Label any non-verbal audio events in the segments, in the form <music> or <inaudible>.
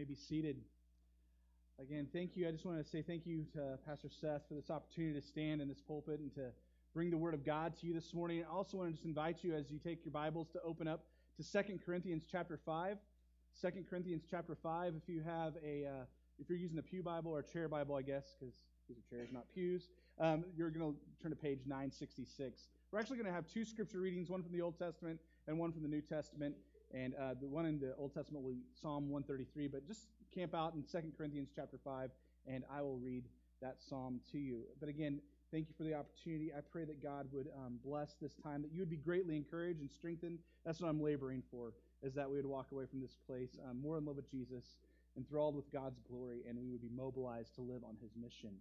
may be seated. Again, thank you. I just want to say thank you to Pastor Seth for this opportunity to stand in this pulpit and to bring the Word of God to you this morning. I also want to just invite you as you take your Bibles to open up to 2 Corinthians chapter 5. 2 Corinthians chapter 5. If you have a, uh, if you're using a pew Bible or chair Bible, I guess, because these are chairs, not pews, um, you're going to turn to page 966. We're actually going to have two scripture readings, one from the Old Testament and one from the New Testament. And uh, the one in the Old Testament will be Psalm 133. But just camp out in 2 Corinthians chapter 5, and I will read that psalm to you. But again, thank you for the opportunity. I pray that God would um, bless this time, that you would be greatly encouraged and strengthened. That's what I'm laboring for, is that we would walk away from this place um, more in love with Jesus, enthralled with God's glory, and we would be mobilized to live on his mission.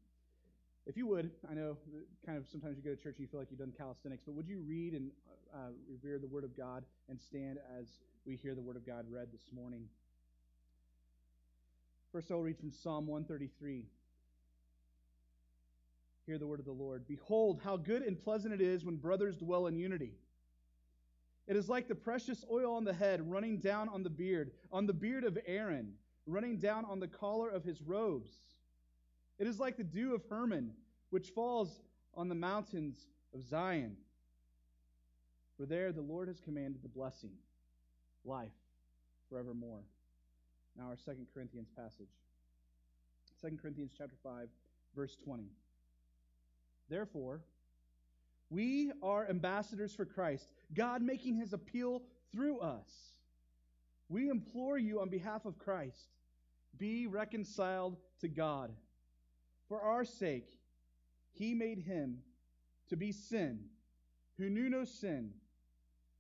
If you would, I know kind of sometimes you go to church and you feel like you've done calisthenics, but would you read and uh, revere the Word of God and stand as we hear the Word of God read this morning? First, I'll read from Psalm 133. Hear the word of the Lord. Behold, how good and pleasant it is when brothers dwell in unity. It is like the precious oil on the head running down on the beard, on the beard of Aaron, running down on the collar of his robes. It is like the dew of Hermon, which falls on the mountains of Zion. For there the Lord has commanded the blessing, life forevermore. Now our Second Corinthians passage. Second Corinthians chapter 5, verse 20. Therefore, we are ambassadors for Christ, God making his appeal through us. We implore you on behalf of Christ, be reconciled to God. For our sake, he made him to be sin, who knew no sin,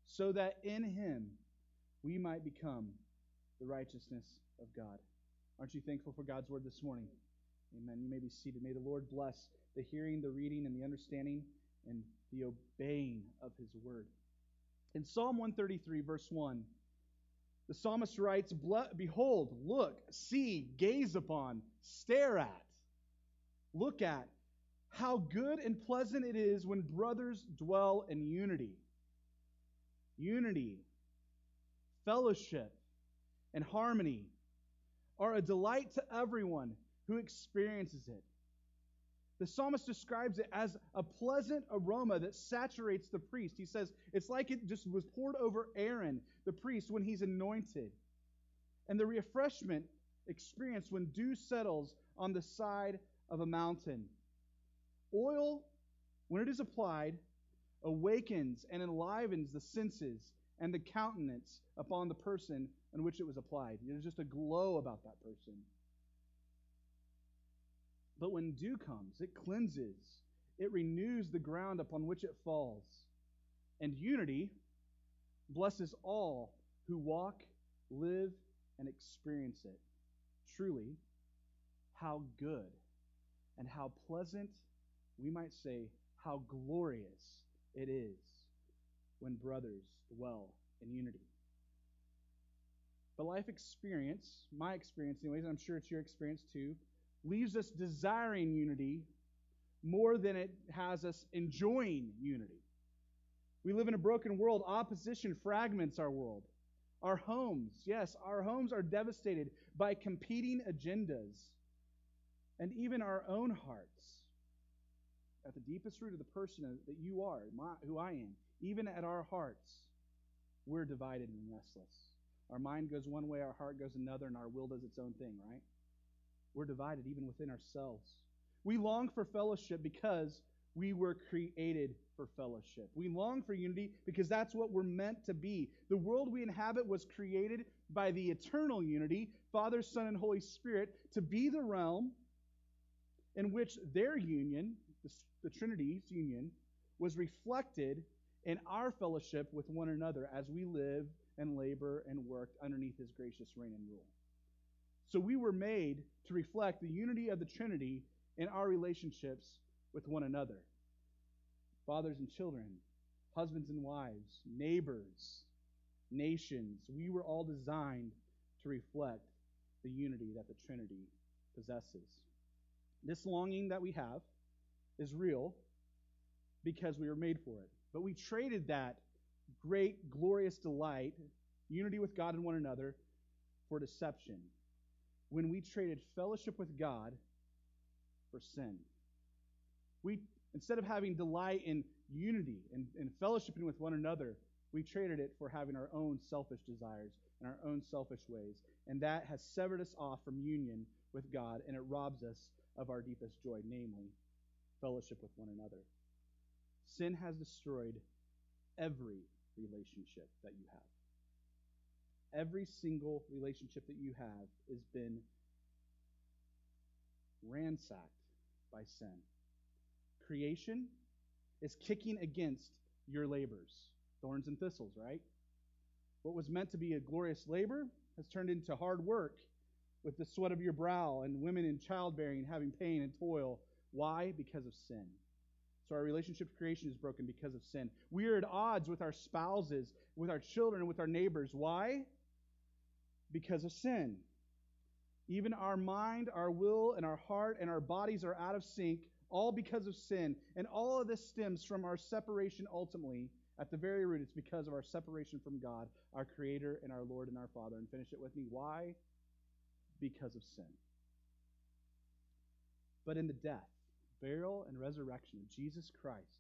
so that in him we might become the righteousness of God. Aren't you thankful for God's word this morning? Amen. You may be seated. May the Lord bless the hearing, the reading, and the understanding and the obeying of his word. In Psalm 133, verse 1, the psalmist writes, Behold, look, see, gaze upon, stare at, look at how good and pleasant it is when brothers dwell in unity. Unity, fellowship, and harmony are a delight to everyone who experiences it. The psalmist describes it as a pleasant aroma that saturates the priest. He says it's like it just was poured over Aaron, the priest, when he's anointed. And the refreshment experienced when dew settles on the side of a mountain. Oil, when it is applied, awakens and enlivens the senses and the countenance upon the person on which it was applied. There's just a glow about that person. But when dew comes, it cleanses, it renews the ground upon which it falls. And unity blesses all who walk, live, and experience it. Truly, how good and how pleasant, we might say, how glorious it is when brothers dwell in unity. But life experience, my experience, anyways, I'm sure it's your experience too, leaves us desiring unity more than it has us enjoying unity. We live in a broken world. Opposition fragments our world. Our homes, yes, our homes are devastated by competing agendas. And even our own hearts, at the deepest root of the person that you are, my, who I am, even at our hearts, we're divided and restless. Our mind goes one way, our heart goes another, and our will does its own thing, right? We're divided even within ourselves. We long for fellowship because we were created for fellowship. We long for unity because that's what we're meant to be. The world we inhabit was created by the eternal unity, Father, Son, and Holy Spirit, to be the realm in which their union, the, Trinity's union, was reflected in our fellowship with one another as we live and labor and work underneath his gracious reign and rule. So we were made to reflect the unity of the Trinity in our relationships with one another. Fathers and children, husbands and wives, neighbors, nations, we were all designed to reflect the unity that the Trinity possesses. This longing that we have is real because we were made for it. But we traded that great, glorious delight, unity with God and one another, for deception. when we traded fellowship with God for sin. We instead of having delight in unity and, and fellowshipping with one another, we traded it for having our own selfish desires and our own selfish ways. And that has severed us off from union with God, and it robs us of our deepest joy, namely fellowship with one another. Sin has destroyed every relationship that you have. Every single relationship that you have has been ransacked by sin. Creation is kicking against your labors, thorns and thistles, right? What was meant to be a glorious labor has turned into hard work with the sweat of your brow and women in childbearing having pain and toil. Why? Because of sin. So our relationship to creation is broken because of sin. We are at odds with our spouses, with our children, with our neighbors. Why? Because of sin. Even our mind, our will, and our heart and our bodies are out of sync, all because of sin. And all of this stems from our separation ultimately. At the very root, it's because of our separation from God, our Creator and our Lord and our Father. And finish it with me. Why? Because of sin. But in the death, burial, and resurrection of Jesus Christ,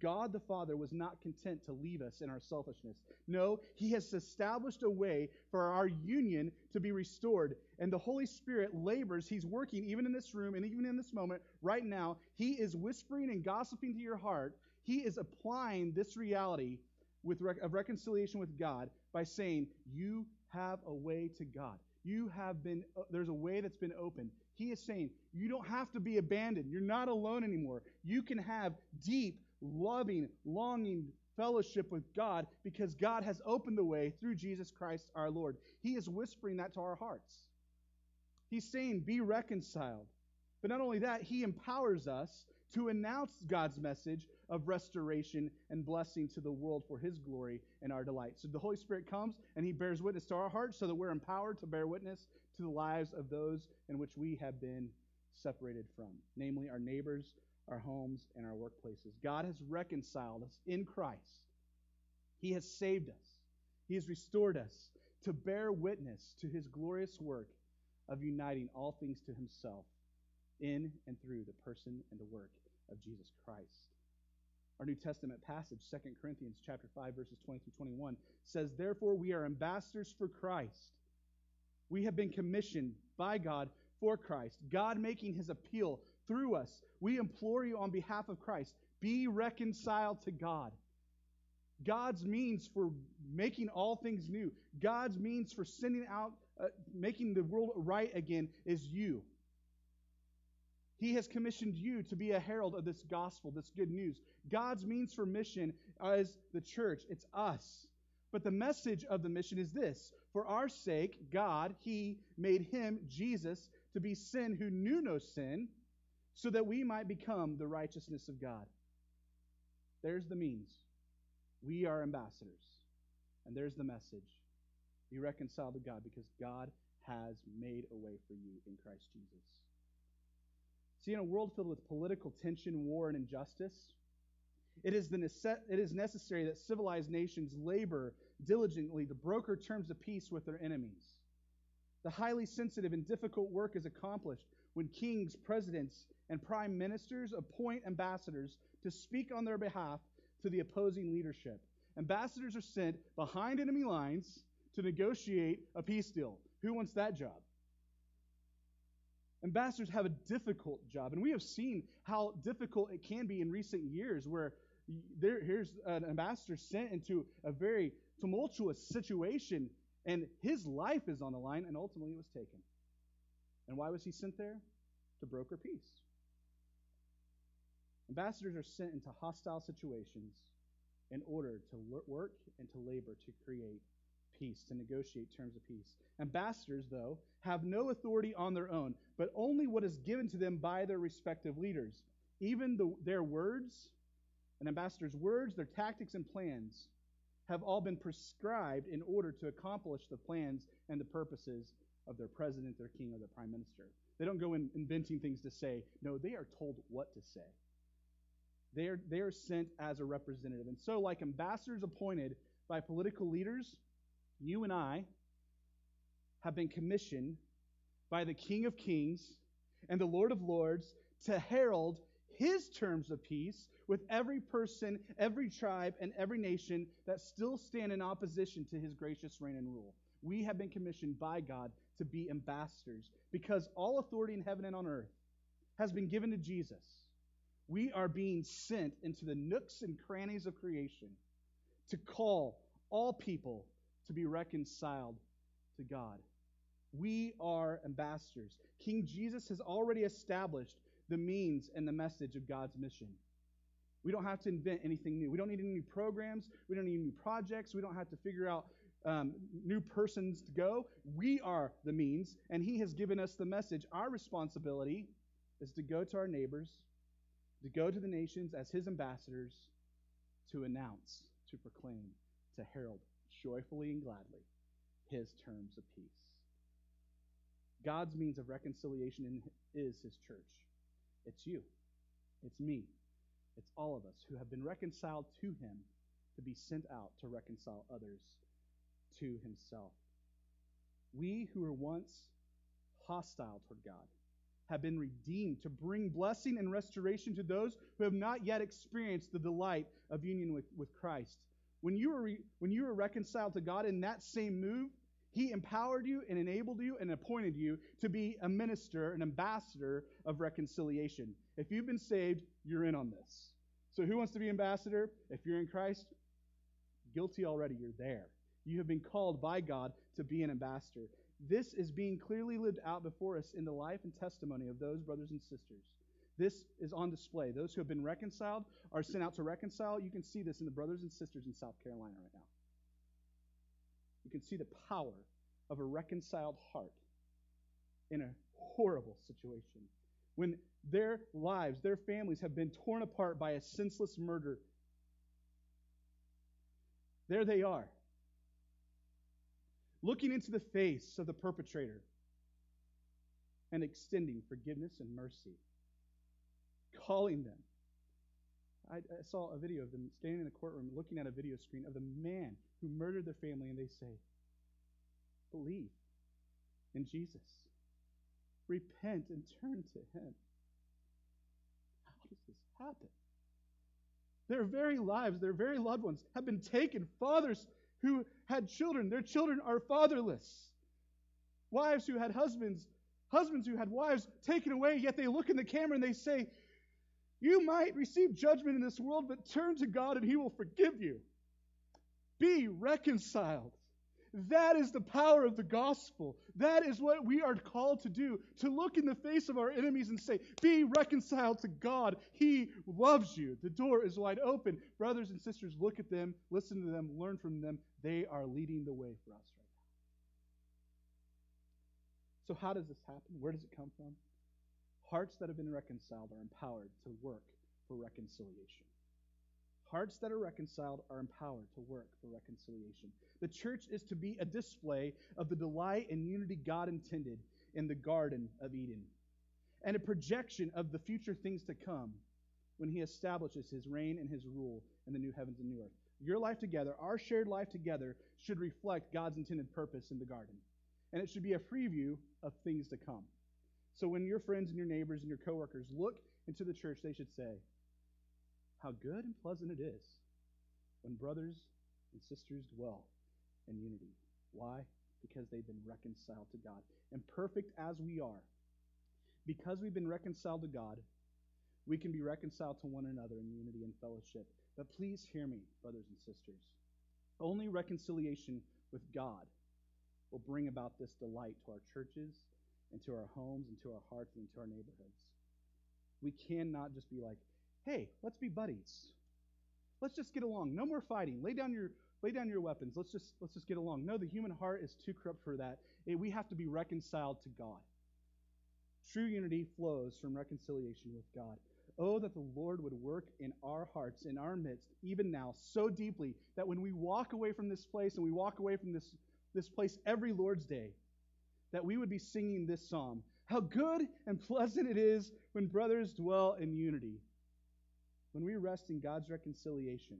God the Father was not content to leave us in our selfishness. No, He has established a way for our union to be restored. And the Holy Spirit labors. He's working even in this room and even in this moment right now. He is whispering and gossiping to your heart. He is applying this reality with rec- of reconciliation with God by saying, You have a way to God. You have been, uh, there's a way that's been opened. He is saying, You don't have to be abandoned. You're not alone anymore. You can have deep, loving, longing fellowship with God because God has opened the way through Jesus Christ our Lord. He is whispering that to our hearts. He's saying, Be reconciled. But not only that, He empowers us to announce God's message of restoration and blessing to the world for His glory and our delight. So the Holy Spirit comes and He bears witness to our hearts so that we're empowered to bear witness to the lives of those in which we have been separated from, namely our neighbors, our homes, and our workplaces. God has reconciled us in Christ. He has saved us. He has restored us to bear witness to his glorious work of uniting all things to himself in and through the person and the work of Jesus Christ. Our New Testament passage, 2 Corinthians chapter 5 verses 20 through 21 says, "Therefore we are ambassadors for Christ. We have been commissioned by God for Christ, God making his appeal through us. We implore you on behalf of Christ, be reconciled to God. God's means for making all things new, God's means for sending out, uh, making the world right again is you. He has commissioned you to be a herald of this gospel, this good news. God's means for mission is the church, it's us. But the message of the mission is this For our sake, God, He made Him, Jesus, to be sin who knew no sin, so that we might become the righteousness of God. There's the means. We are ambassadors. And there's the message. Be reconciled to God because God has made a way for you in Christ Jesus. See, in a world filled with political tension, war, and injustice, it is, the nece- it is necessary that civilized nations labor diligently to broker terms of peace with their enemies. The highly sensitive and difficult work is accomplished when kings, presidents, and prime ministers appoint ambassadors to speak on their behalf to the opposing leadership. Ambassadors are sent behind enemy lines to negotiate a peace deal. Who wants that job? Ambassadors have a difficult job, and we have seen how difficult it can be in recent years where there, here's an ambassador sent into a very tumultuous situation, and his life is on the line, and ultimately it was taken. And why was he sent there? To broker peace. Ambassadors are sent into hostile situations in order to work and to labor to create peace, to negotiate terms of peace. Ambassadors, though, have no authority on their own, but only what is given to them by their respective leaders. Even the, their words, an ambassador's words, their tactics, and plans have all been prescribed in order to accomplish the plans and the purposes of their president, their king, or their prime minister. They don't go in inventing things to say. No, they are told what to say. They are, they are sent as a representative. And so, like ambassadors appointed by political leaders, you and I have been commissioned by the King of Kings and the Lord of Lords to herald his terms of peace with every person, every tribe, and every nation that still stand in opposition to his gracious reign and rule. We have been commissioned by God to be ambassadors because all authority in heaven and on earth has been given to Jesus. We are being sent into the nooks and crannies of creation to call all people to be reconciled to God. We are ambassadors. King Jesus has already established the means and the message of God's mission. We don't have to invent anything new. We don't need any new programs. We don't need new projects. We don't have to figure out um, new persons to go. We are the means, and He has given us the message. Our responsibility is to go to our neighbors, to go to the nations as His ambassadors, to announce, to proclaim, to herald joyfully and gladly His terms of peace. God's means of reconciliation is His church. It's you, it's me, it's all of us who have been reconciled to Him to be sent out to reconcile others to Himself. We who were once hostile toward God have been redeemed to bring blessing and restoration to those who have not yet experienced the delight of union with, with Christ. When you, were re, when you were reconciled to God in that same move, He empowered you and enabled you and appointed you to be a minister, an ambassador of reconciliation. If you've been saved, you're in on this. So, who wants to be ambassador? If you're in Christ, guilty already, you're there. You have been called by God to be an ambassador. This is being clearly lived out before us in the life and testimony of those brothers and sisters. This is on display. Those who have been reconciled are sent out to reconcile. You can see this in the brothers and sisters in South Carolina right now. You can see the power of a reconciled heart in a horrible situation. When their lives, their families have been torn apart by a senseless murder, there they are, looking into the face of the perpetrator and extending forgiveness and mercy calling them. I, I, saw a video of them standing in the courtroom looking at a video screen of the man who murdered their family, and they say, Believe in Jesus. Repent and turn to Him. How does this happen? Their very lives, their very loved ones have been taken. Fathers who had children, their children are fatherless. Wives who had husbands, husbands who had wives taken away, yet they look in the camera and they say, you might receive judgment in this world, but turn to God and He will forgive you. Be reconciled. That is the power of the gospel. That is what we are called to do to look in the face of our enemies and say, Be reconciled to God. He loves you. The door is wide open. Brothers and sisters, look at them, listen to them, learn from them. They are leading the way for us right now. So, how does this happen? Where does it come from? Hearts that have been reconciled are empowered to work for reconciliation. Hearts that are reconciled are empowered to work for reconciliation. The church is to be a display of the delight and unity God intended in the Garden of Eden, and a projection of the future things to come when He establishes His reign and His rule in the new heavens and new earth. Your life together, our shared life together, should reflect God's intended purpose in the garden, and it should be a preview of things to come. So when your friends and your neighbors and your coworkers look into the church, they should say, How good and pleasant it is when brothers and sisters dwell in unity. Why? Because they've been reconciled to God. And perfect as we are, because we've been reconciled to God, we can be reconciled to one another in unity and fellowship. But please hear me, brothers and sisters. Only reconciliation with God will bring about this delight to our churches and to our homes, and to our hearts, and to our neighborhoods. We cannot just be like, hey, let's be buddies. Let's just get along. No more fighting. Lay down your lay down your weapons. Let's just let's just get along. No, the human heart is too corrupt for that. We have to be reconciled to God. True unity flows from reconciliation with God. Oh, that the Lord would work in our hearts, in our midst, even now, so deeply that when we walk away from this place and we walk away from this, this place every Lord's Day, that we would be singing this psalm. How good and <laughs> pleasant it is when brothers dwell in unity. When we rest in God's reconciliation,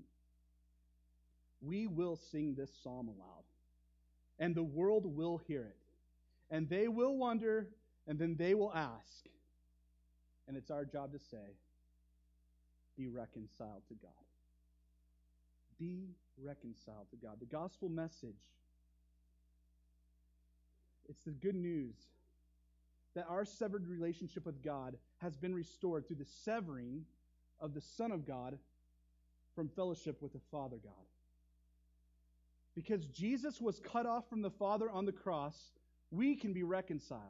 we will sing this psalm aloud, and the world will hear it. and they will wonder, and then they will ask. And it's our job to say, be reconciled to God. Be reconciled to God. The gospel message, it's the good news that our severed relationship with God has been restored through the severing of the Son of God from fellowship with the Father God. Because Jesus was cut off from the Father on the cross, we can be reconciled.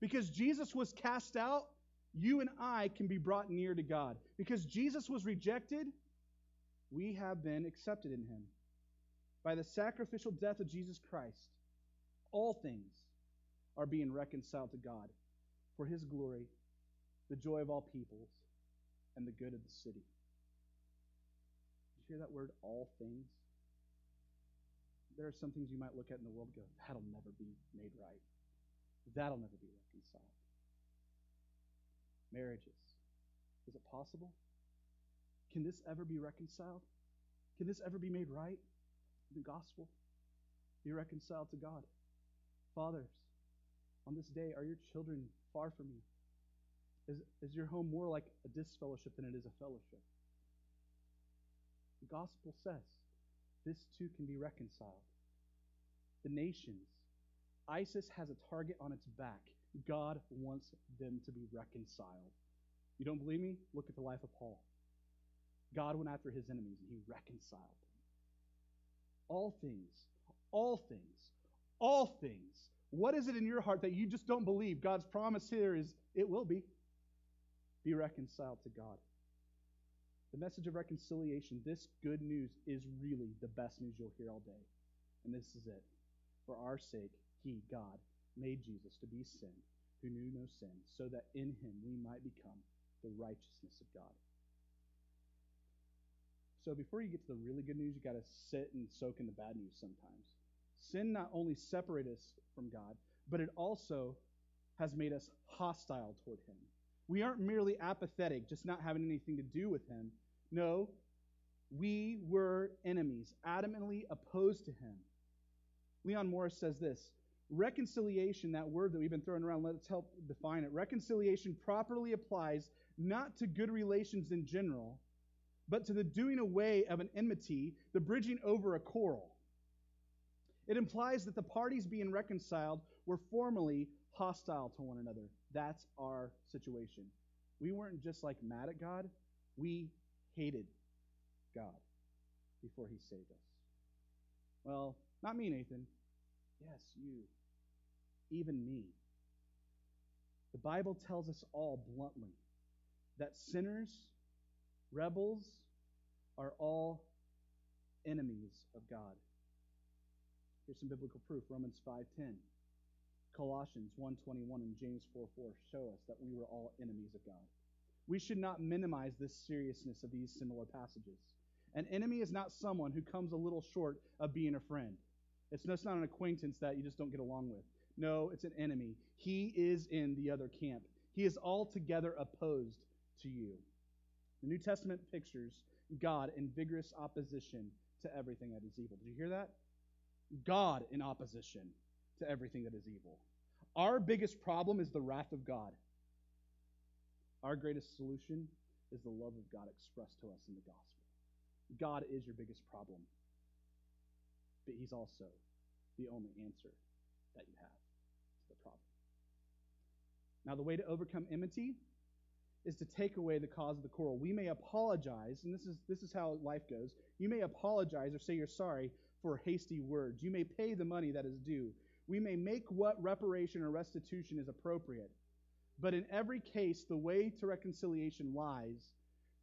Because Jesus was cast out, you and I can be brought near to God. Because Jesus was rejected, we have been accepted in him. By the sacrificial death of Jesus Christ, all things are being reconciled to God for his glory, the joy of all peoples, and the good of the city. Did you hear that word, all things? There are some things you might look at in the world and go, that'll never be made right. That'll never be reconciled. Marriages. Is it possible? Can this ever be reconciled? Can this ever be made right? The gospel. Be reconciled to God. Fathers, on this day, are your children far from you? Is, is your home more like a disfellowship than it is a fellowship? The gospel says this too can be reconciled. The nations, ISIS has a target on its back. God wants them to be reconciled. You don't believe me? Look at the life of Paul. God went after his enemies and he reconciled them. All things, all things, all things. What is it in your heart that you just don't believe? God's promise here is it will be. Be reconciled to God. The message of reconciliation, this good news, is really the best news you'll hear all day. And this is it. For our sake, He, God, made Jesus to be sin who knew no sin, so that in Him we might become the righteousness of God. So before you get to the really good news, you got to sit and soak in the bad news sometimes. Sin not only separates us from God, but it also has made us hostile toward Him. We aren't merely apathetic, just not having anything to do with Him. No, we were enemies, adamantly opposed to Him. Leon Morris says this Reconciliation, that word that we've been throwing around, let's help define it. Reconciliation properly applies not to good relations in general, but to the doing away of an enmity, the bridging over a quarrel. It implies that the parties being reconciled were formerly hostile to one another. That's our situation. We weren't just like mad at God, we hated God before He saved us. Well, not me, Nathan. Yes, you. Even me. The Bible tells us all bluntly that sinners, rebels, are all enemies of God. Here's some biblical proof. Romans 5:10. Colossians 1:21 and James 4:4 show us that we were all enemies of God. We should not minimize the seriousness of these similar passages. An enemy is not someone who comes a little short of being a friend. It's not an acquaintance that you just don't get along with. No, it's an enemy. He is in the other camp. He is altogether opposed to you. The New Testament pictures God in vigorous opposition to everything that is evil. Did you hear that? God in opposition to everything that is evil. Our biggest problem is the wrath of God. Our greatest solution is the love of God expressed to us in the gospel. God is your biggest problem, but He's also the only answer that you have to the problem. Now, the way to overcome enmity is to take away the cause of the quarrel. We may apologize, and this is this is how life goes. You may apologize or say you're sorry for hasty words. You may pay the money that is due. We may make what reparation or restitution is appropriate. But in every case, the way to reconciliation lies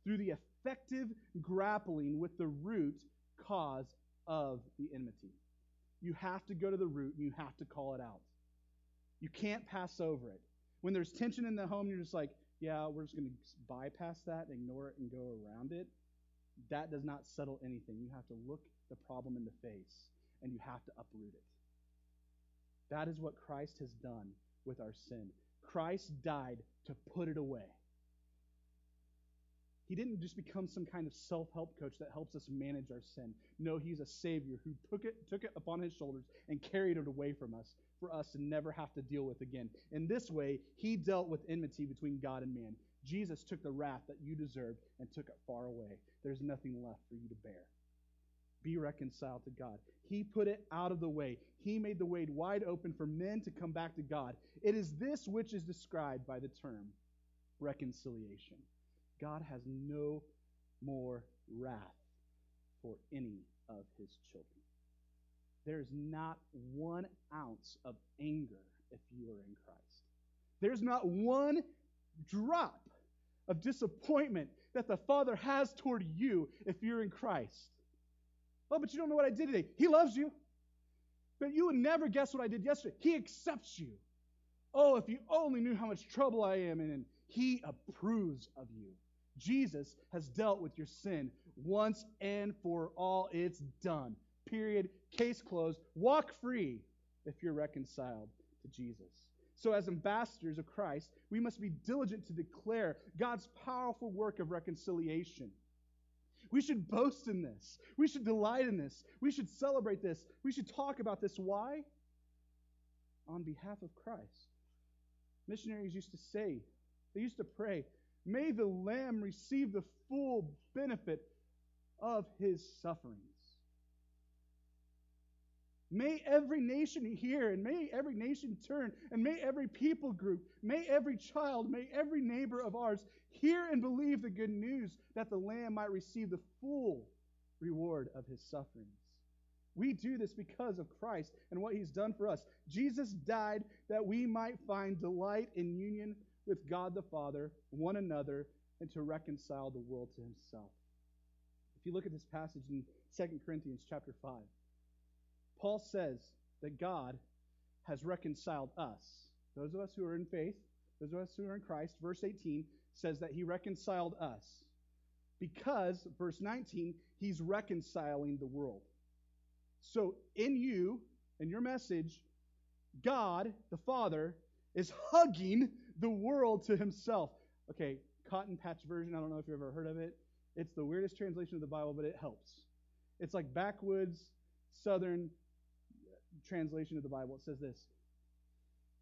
through the effective grappling with the root cause of the enmity. You have to go to the root and you have to call it out. You can't pass over it. When there's tension in the home, you're just like, yeah, we're just going to bypass that, ignore it, and go around it. That does not settle anything. You have to look the problem in the face and you have to uproot it. That is what Christ has done with our sin. Christ died to put it away. He didn't just become some kind of self-help coach that helps us manage our sin. No, he's a savior who took it took it upon his shoulders and carried it away from us for us to never have to deal with again. In this way, he dealt with enmity between God and man. Jesus took the wrath that you deserved and took it far away. There's nothing left for you to bear. Be reconciled to God. He put it out of the way. He made the way wide open for men to come back to God. It is this which is described by the term reconciliation. God has no more wrath for any of his children. There's not one ounce of anger if you are in Christ. There's not one drop of disappointment that the Father has toward you if you're in Christ. Oh, but you don't know what I did today. He loves you. But you would never guess what I did yesterday. He accepts you. Oh, if you only knew how much trouble I am in, He approves of you. Jesus has dealt with your sin once and for all. It's done. Period. Case closed. Walk free if you're reconciled to Jesus. So, as ambassadors of Christ, we must be diligent to declare God's powerful work of reconciliation. We should boast in this. We should delight in this. We should celebrate this. We should talk about this. Why? On behalf of Christ. Missionaries used to say, they used to pray, May the Lamb receive the full benefit of his sufferings. May every nation hear, and may every nation turn, and may every people group, may every child, may every neighbor of ours hear and believe the good news that the Lamb might receive the full reward of his sufferings. We do this because of Christ and what he's done for us. Jesus died that we might find delight in union with God the Father, one another, and to reconcile the world to himself. If you look at this passage in 2 Corinthians chapter 5, Paul says that God has reconciled us, those of us who are in faith, those of us who are in Christ. Verse 18 says that he reconciled us because, verse 19, he's reconciling the world. So in you, in your message, God, the Father, is hugging the world to himself. Okay, cotton patch version, I don't know if you've ever heard of it. It's the weirdest translation of the Bible, but it helps. It's like backwoods southern translation of the Bible. It says this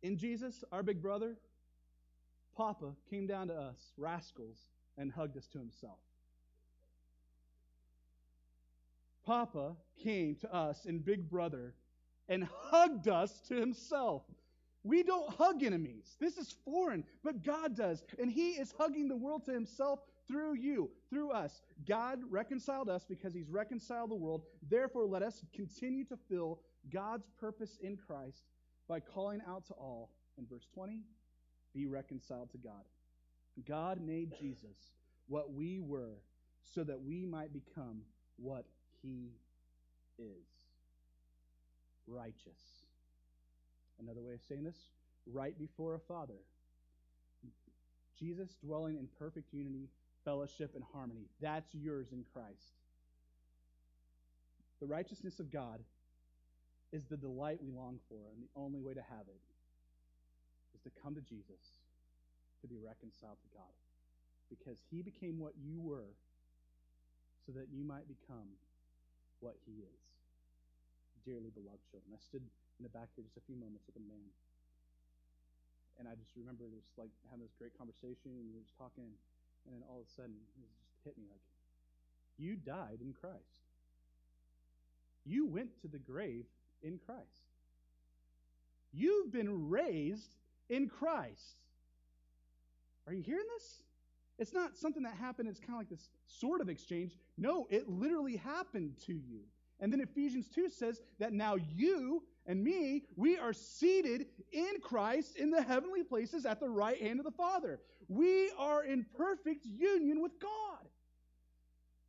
In Jesus, our big brother, Papa came down to us, rascals, and hugged us to himself. Papa came to us in Big Brother and hugged us to himself. We don't hug enemies. This is foreign, but God does. And He is hugging the world to Himself through you, through us. God reconciled us because He's reconciled the world. Therefore, let us continue to fill God's purpose in Christ by calling out to all, in verse 20, be reconciled to God. God made Jesus what we were so that we might become what He is righteous. Another way of saying this, right before a father. Jesus dwelling in perfect unity, fellowship, and harmony. That's yours in Christ. The righteousness of God is the delight we long for, and the only way to have it is to come to Jesus to be reconciled to God. Because he became what you were so that you might become what he is. Dearly beloved children. I stood in the back here just a few moments with a man. And I just remember just like having this great conversation and we were just talking, and then all of a sudden it just hit me like, You died in Christ. You went to the grave in Christ. You've been raised in Christ. Are you hearing this? It's not something that happened, it's kind of like this sort of exchange. No, it literally happened to you. And then Ephesians 2 says that now you and me, we are seated in Christ in the heavenly places at the right hand of the Father. We are in perfect union with God.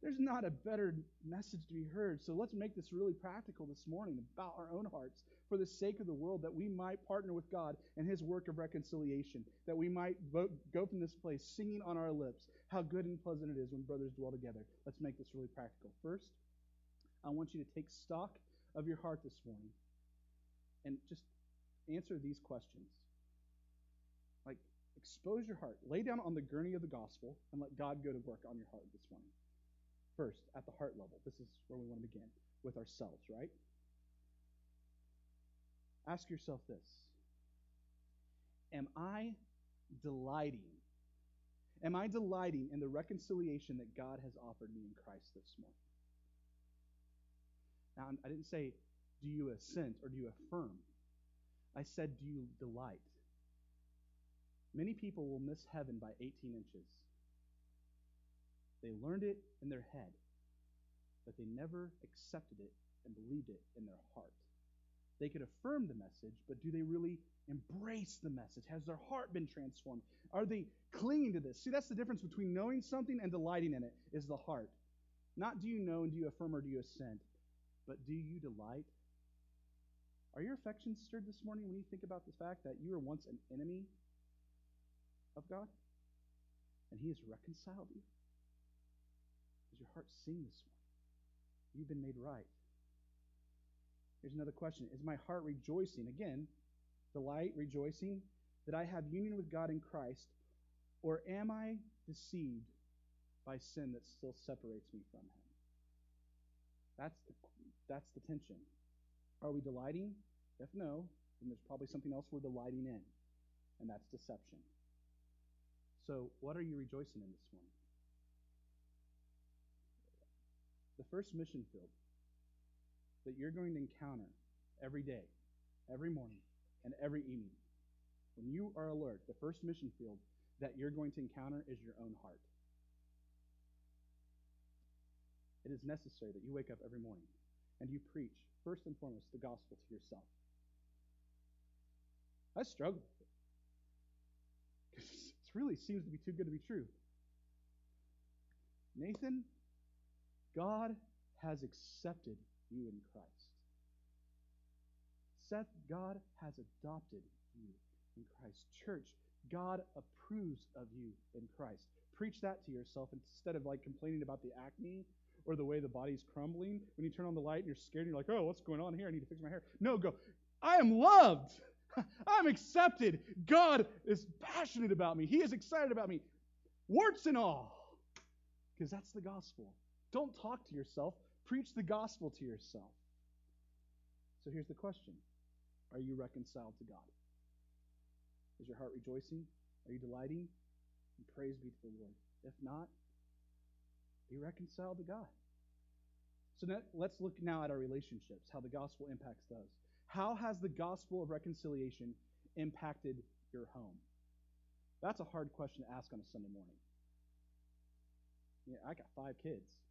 There's not a better message to be heard. So let's make this really practical this morning about our own hearts for the sake of the world, that we might partner with God in His work of reconciliation, that we might go from this place singing on our lips how good and pleasant it is when brothers dwell together. Let's make this really practical. First, I want you to take stock of your heart this morning and just answer these questions. Like, Expose your heart. Lay down on the gurney of the gospel and let God go to work on your heart this morning. First, at the heart level, this is where we want to begin with ourselves, right? Ask yourself this Am I delighting? Am I delighting in the reconciliation that God has offered me in Christ this morning? Now, I didn't say, do you assent or do you affirm? I said, do you delight? Many people will miss heaven by 18 inches. They learned it in their head, but they never accepted it and believed it in their heart. They could affirm the message, but do they really embrace the message? Has their heart been transformed? Are they clinging to this? See, that's the difference between knowing something and delighting in it, is the heart. Not do you know and do you affirm or do you assent, but do you delight? Are your affections stirred this morning when you think about the fact that you were once an enemy of God and He has reconciled you? Does your heart sing this morning? You've been made right. Here's another question Is my heart rejoicing? Again, delight, rejoicing, that I have union with God in Christ, or am I deceived by sin that still separates me from Him? That's the, that's the tension. Are we delighting? If no, then there's probably something else we're delighting in, and that's deception. So, what are you rejoicing in this morning? The first mission field that you're going to encounter every day, every morning, and every evening. When you are alert, the first mission field that you're going to encounter is your own heart. It is necessary that you wake up every morning and you preach, first and foremost, the gospel to yourself. I struggle with it. Because it really seems to be too good to be true. Nathan, God has accepted you in Christ. Seth, God has adopted you in Christ. Church, God approves of you in Christ. Preach that to yourself instead of like complaining about the acne or the way the body's crumbling. When you turn on the light and you're scared and you're like, oh, what's going on here? I need to fix my hair. No, go, I am loved. <laughs> I'm accepted. God is passionate about me. He is excited about me. Warts and all. Because that's the gospel. Don't talk to yourself. Preach the gospel to yourself. So here's the question Are you reconciled to God? Is your heart rejoicing? Are you delighting? And praise be to the Lord. If not, be reconciled to God. So now, let's look now at our relationships, how the gospel impacts those. How has the gospel of reconciliation impacted your home? That's a hard question to ask on a Sunday morning. Yeah, I got five kids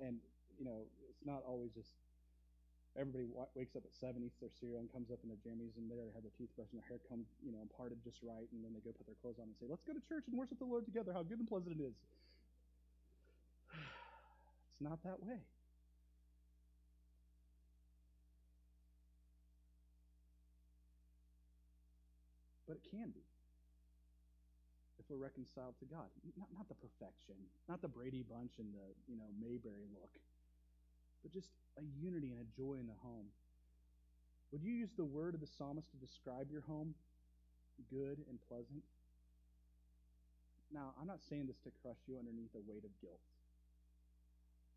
and you know, it's not always just everybody wakes up at seven, eats their cereal, and comes up in their jammies, and they already have their toothbrush and their hair combed, you know, parted just right, and then they go put their clothes on and say, "Let's go to church and worship the Lord together. How good and pleasant it is." <sighs> It's not that way. But it can be we're reconciled to God. Not, not the perfection, not the Brady Bunch and the you know Mayberry look, but just a unity and a joy in the home. Would you use the word of the psalmist to describe your home? Good and pleasant. Now, I'm not saying this to crush you underneath a weight of guilt.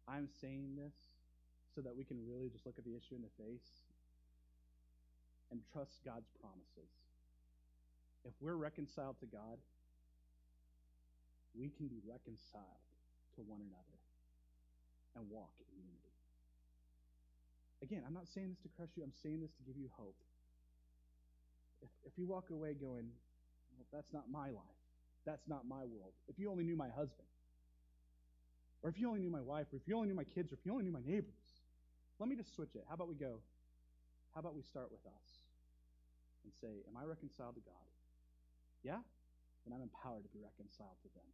I'm saying this so that we can really just look at the issue in the face and trust God's promises. If we're reconciled to God, we can be reconciled to one another and walk in unity. Again, I'm not saying this to crush you, I'm saying this to give you hope. If, if you walk away going, well, that's not my life, that's not my world, if you only knew my husband, or if you only knew my wife, or if you only knew my kids, or if you only knew my neighbors, let me just switch it. How about we go? How about we start with us and say, Am I reconciled to God? Yeah? Then I'm empowered to be reconciled to them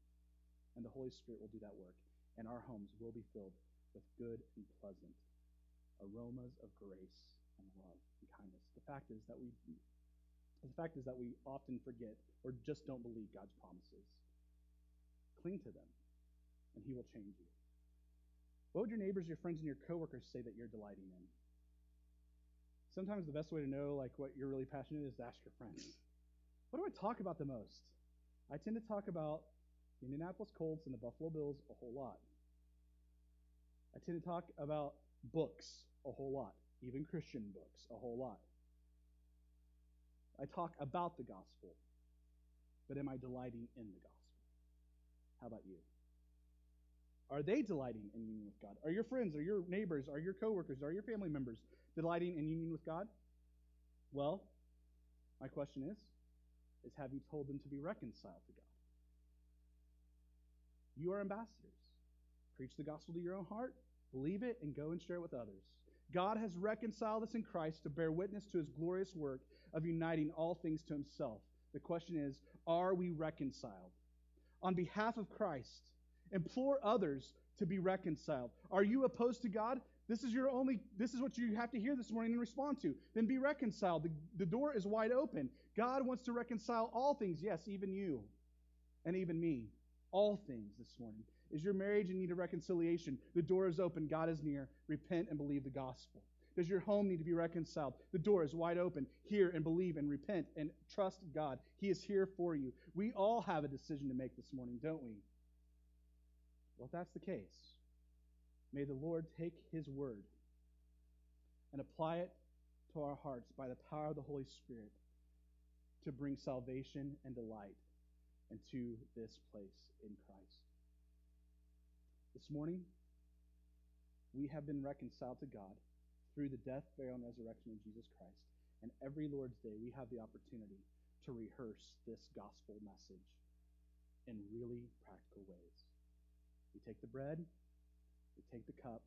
and the Holy Spirit will do that work, and our homes will be filled with good and pleasant aromas of grace and love and kindness. The fact is that we the fact is that we often forget or just don't believe God's promises. Cling to them, and He will change you. What would your neighbors, your friends, and your coworkers say that you're delighting in? Sometimes the best way to know like what you're really passionate is to ask your friends. What do I talk about the most? I tend to talk about Indianapolis Colts and the Buffalo Bills a whole lot. I tend to talk about books a whole lot, even Christian books a whole lot. I talk about the gospel, but am I delighting in the gospel? How about you? Are they delighting in union with God? Are your friends, are your neighbors, are your coworkers, are your family members delighting in union with God? Well, my question is, is have you told them to be reconciled to God? You are ambassadors. Preach the gospel to your own heart, believe it, and go and share it with others. God has reconciled us in Christ to bear witness to his glorious work of uniting all things to himself. The question is, are we reconciled? On behalf of Christ, implore others to be reconciled. Are you opposed to God? This is your only this is what you have to hear this morning and respond to. Then be reconciled. The, the door is wide open. God wants to reconcile all things. Yes, even you and even me. All things this morning. Is your marriage in need of reconciliation? The door is open. God is near. Repent and believe the gospel. Does your home need to be reconciled? The door is wide open. Hear and believe and repent and trust God. He is here for you. We all have a decision to make this morning, don't we? Well, if that's the case, may the Lord take His word and apply it to our hearts by the power of the Holy Spirit to bring salvation and delight into this place in Christ. This morning, we have been reconciled to God through the death, burial, and resurrection of Jesus Christ. And every Lord's Day, we have the opportunity to rehearse this gospel message in really practical ways. We take the bread, we take the cup,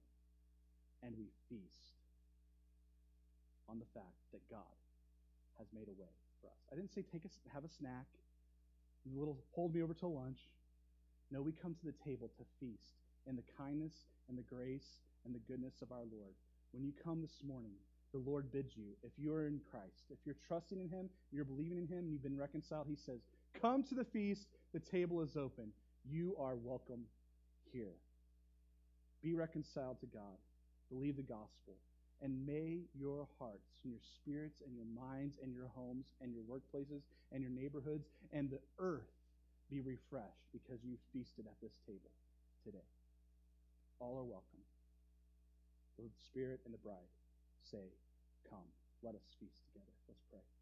and we feast on the fact that God has made a way for us. I didn't say take a, have a snack, a little hold me over till lunch. No, we come to the table to feast in the kindness and the grace and the goodness of our Lord. When you come this morning, the Lord bids you, if you're in Christ, if you're trusting in Him, you're believing in Him, you've been reconciled, He says, Come to the feast, the table is open. You are welcome here. Be reconciled to God, believe the gospel, and may your hearts and your spirits and your minds and your homes and your workplaces and your neighborhoods and the earth be refreshed because you feasted at this table today. All are welcome. The Spirit and the bride say, Come, let us feast together. Let's pray.